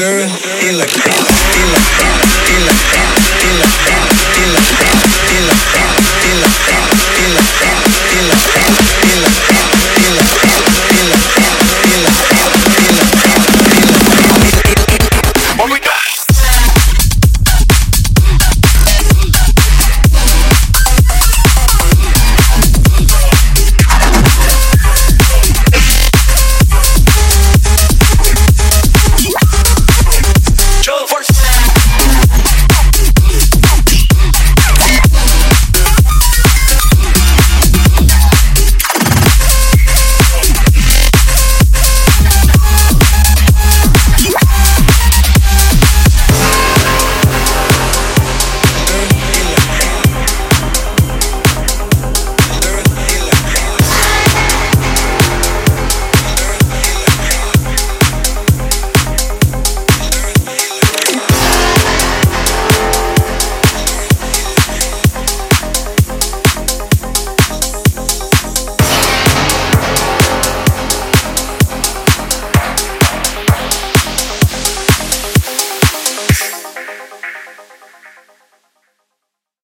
Electron, electron, electron, electron, electron, electron, electron.